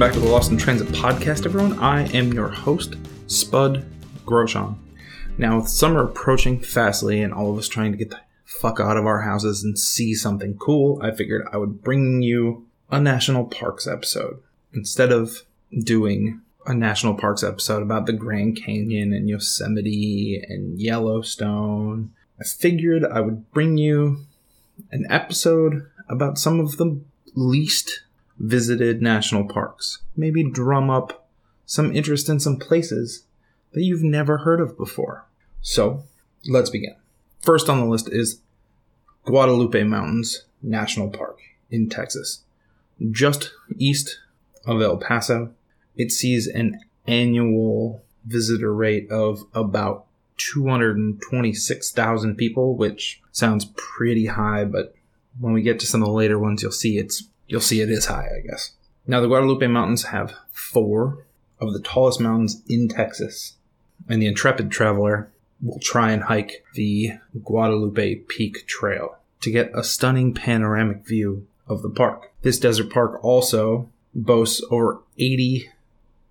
Back to the Lost in Transit podcast, everyone. I am your host, Spud Groshon. Now, with summer approaching fastly and all of us trying to get the fuck out of our houses and see something cool, I figured I would bring you a national parks episode. Instead of doing a national parks episode about the Grand Canyon and Yosemite and Yellowstone, I figured I would bring you an episode about some of the least visited national parks. Maybe drum up some interest in some places that you've never heard of before. So, let's begin. First on the list is Guadalupe Mountains National Park in Texas. Just east of El Paso, it sees an annual visitor rate of about 226,000 people, which sounds pretty high, but when we get to some of the later ones, you'll see it's you'll see it is high, I guess. Now the Guadalupe Mountains have four of the tallest mountains in Texas, and the intrepid traveler will try and hike the Guadalupe Peak Trail to get a stunning panoramic view of the park. This desert park also boasts over 80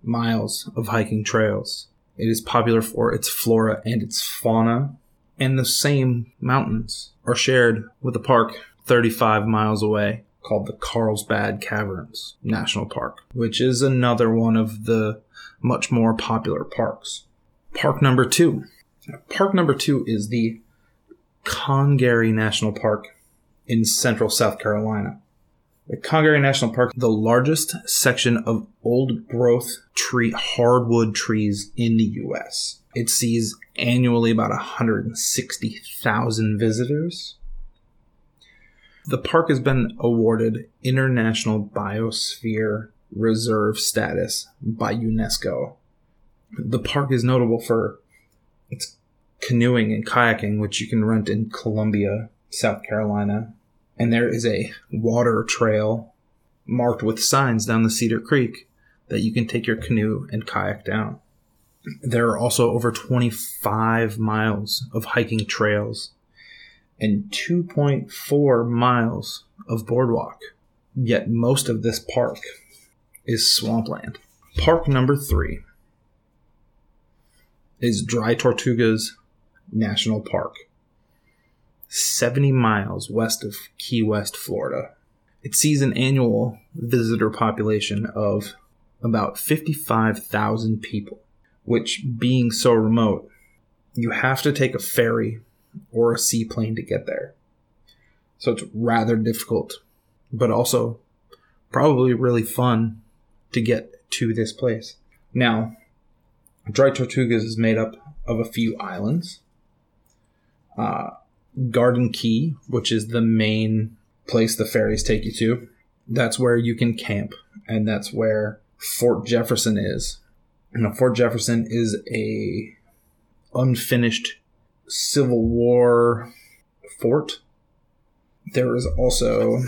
miles of hiking trails. It is popular for its flora and its fauna, and the same mountains are shared with a park 35 miles away called the Carlsbad Caverns National Park, which is another one of the much more popular parks. Park number two. Park number two is the Congaree National Park in central South Carolina. The Congaree National Park, the largest section of old growth tree hardwood trees in the US. It sees annually about 160,000 visitors. The park has been awarded International Biosphere Reserve status by UNESCO. The park is notable for its canoeing and kayaking, which you can rent in Columbia, South Carolina. And there is a water trail marked with signs down the Cedar Creek that you can take your canoe and kayak down. There are also over 25 miles of hiking trails and 2.4 miles of boardwalk. Yet most of this park is swampland. Park number three is Dry Tortugas National Park, 70 miles west of Key West, Florida. It sees an annual visitor population of about 55,000 people, which, being so remote, you have to take a ferry or a seaplane to get there. So it's rather difficult, but also probably really fun to get to this place. Now, Dry Tortugas is made up of a few islands. Uh, Garden Key, which is the main place the ferries take you to, that's where you can camp, and that's where Fort Jefferson is. Now, Fort Jefferson is a unfinished Civil War fort. There is also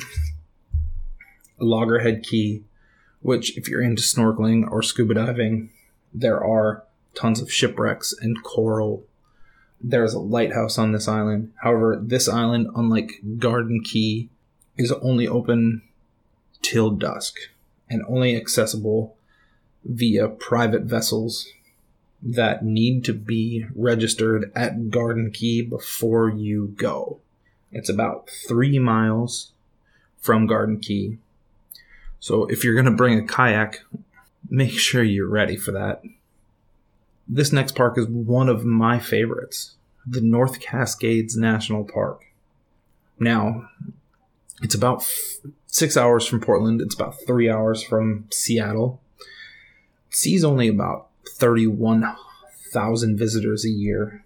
Loggerhead Key, which, if you're into snorkeling or scuba diving, there are tons of shipwrecks and coral. There's a lighthouse on this island. However, this island, unlike Garden Key, is only open till dusk and only accessible via private vessels that need to be registered at Garden Key before you go. It's about three miles from Garden Key. So if you're going to bring a kayak, make sure you're ready for that. This next park is one of my favorites the North Cascades National Park. Now, it's about f- six hours from Portland, it's about three hours from Seattle. Sees only about 31,000 visitors a year,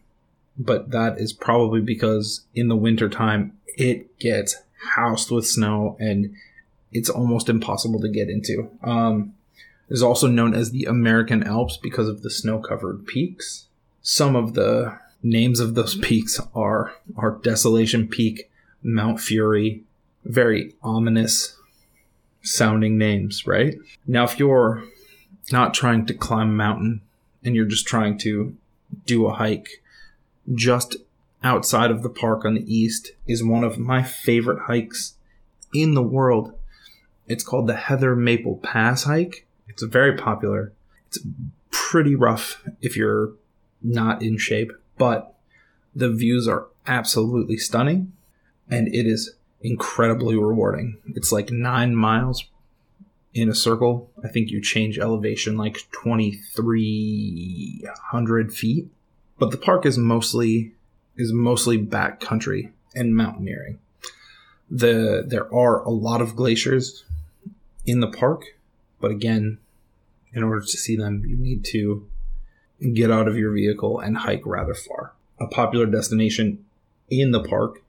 but that is probably because in the wintertime it gets housed with snow and it's almost impossible to get into. Um, also known as the American Alps because of the snow covered peaks. Some of the names of those peaks are, are Desolation Peak, Mount Fury, very ominous sounding names, right? Now, if you're not trying to climb a mountain and you're just trying to do a hike just outside of the park on the east is one of my favorite hikes in the world It's called the Heather Maple Pass hike. It's very popular. It's pretty rough if you're not in shape, but the views are absolutely stunning and it is incredibly rewarding. It's like nine miles in a circle. I think you change elevation like 2,300 feet. But the park is mostly is mostly backcountry and mountaineering. The there are a lot of glaciers in the park, but again, in order to see them, you need to get out of your vehicle and hike rather far. A popular destination in the park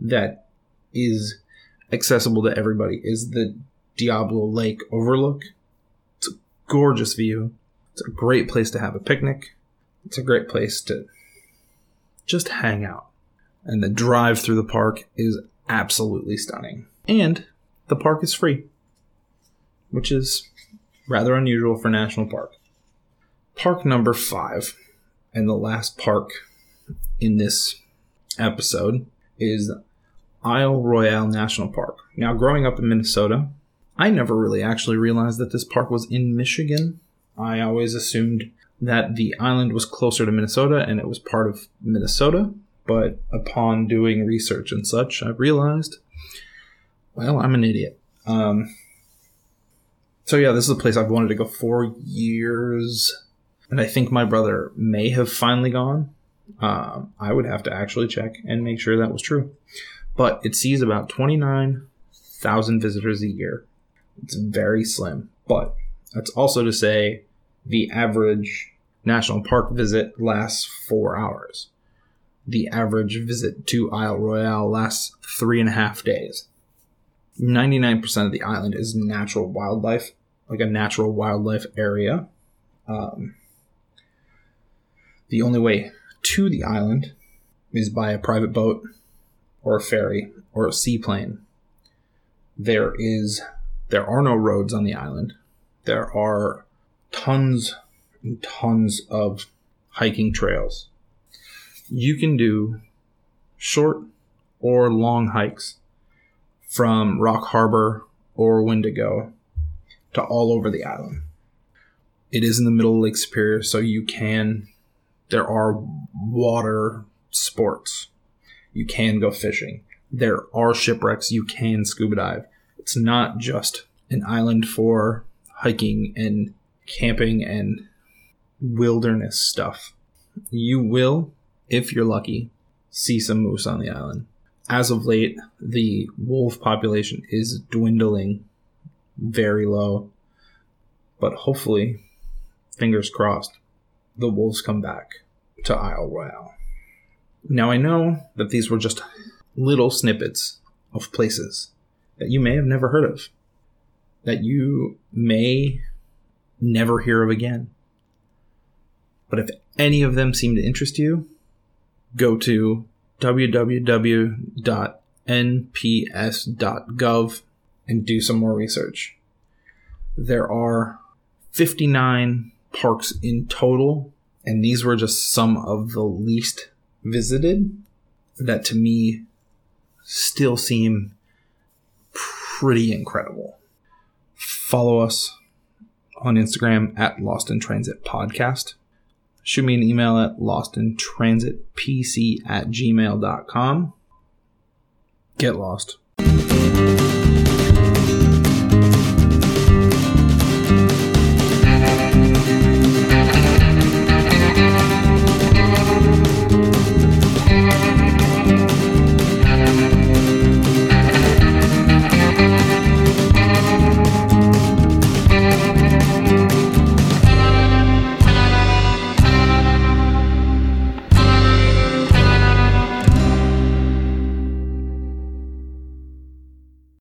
that is accessible to everybody is the Diablo Lake overlook. It's a gorgeous view. It's a great place to have a picnic. It's a great place to just hang out. And the drive through the park is absolutely stunning. And the park is free, which is rather unusual for National Park. Park number five, and the last park in this episode, is Isle Royale National Park. Now, growing up in Minnesota, I never really actually realized that this park was in Michigan. I always assumed that the island was closer to Minnesota and it was part of Minnesota, but upon doing research and such, I realized, well, I'm an idiot. Um, so yeah, this is a place I've wanted to go for years, and I think my brother may have finally gone. Um, I would have to actually check and make sure that was true, but it sees about twenty nine thousand visitors a year. It's very slim, but that's also to say the average national park visit lasts four hours. The average visit to Isle Royale lasts three and a half days. 99% of the island is natural wildlife, like a natural wildlife area. Um, the only way to the island is by a private boat or a ferry or a seaplane. There is there are no roads on the island. There are tons and tons of hiking trails. You can do short or long hikes from Rock Harbor or Windigo to all over the island. It is in the middle of Lake Superior, so you can, there are water sports. You can go fishing. There are shipwrecks. You can scuba dive. It's not just an island for hiking and camping and wilderness stuff. You will, if you're lucky, see some moose on the island. As of late, the wolf population is dwindling very low, but hopefully, fingers crossed, the wolves come back to Isle Royale. Now, I know that these were just little snippets of places that you may have never heard of, that you may never hear of again. But if any of them seem to interest you, go to www.nps.gov and do some more research. There are 59 parks in total, and these were just some of the least visited that to me still seem pretty incredible. Follow us on Instagram at Lost in Transit Podcast shoot me an email at lostintransitpc at gmail.com. Get lost.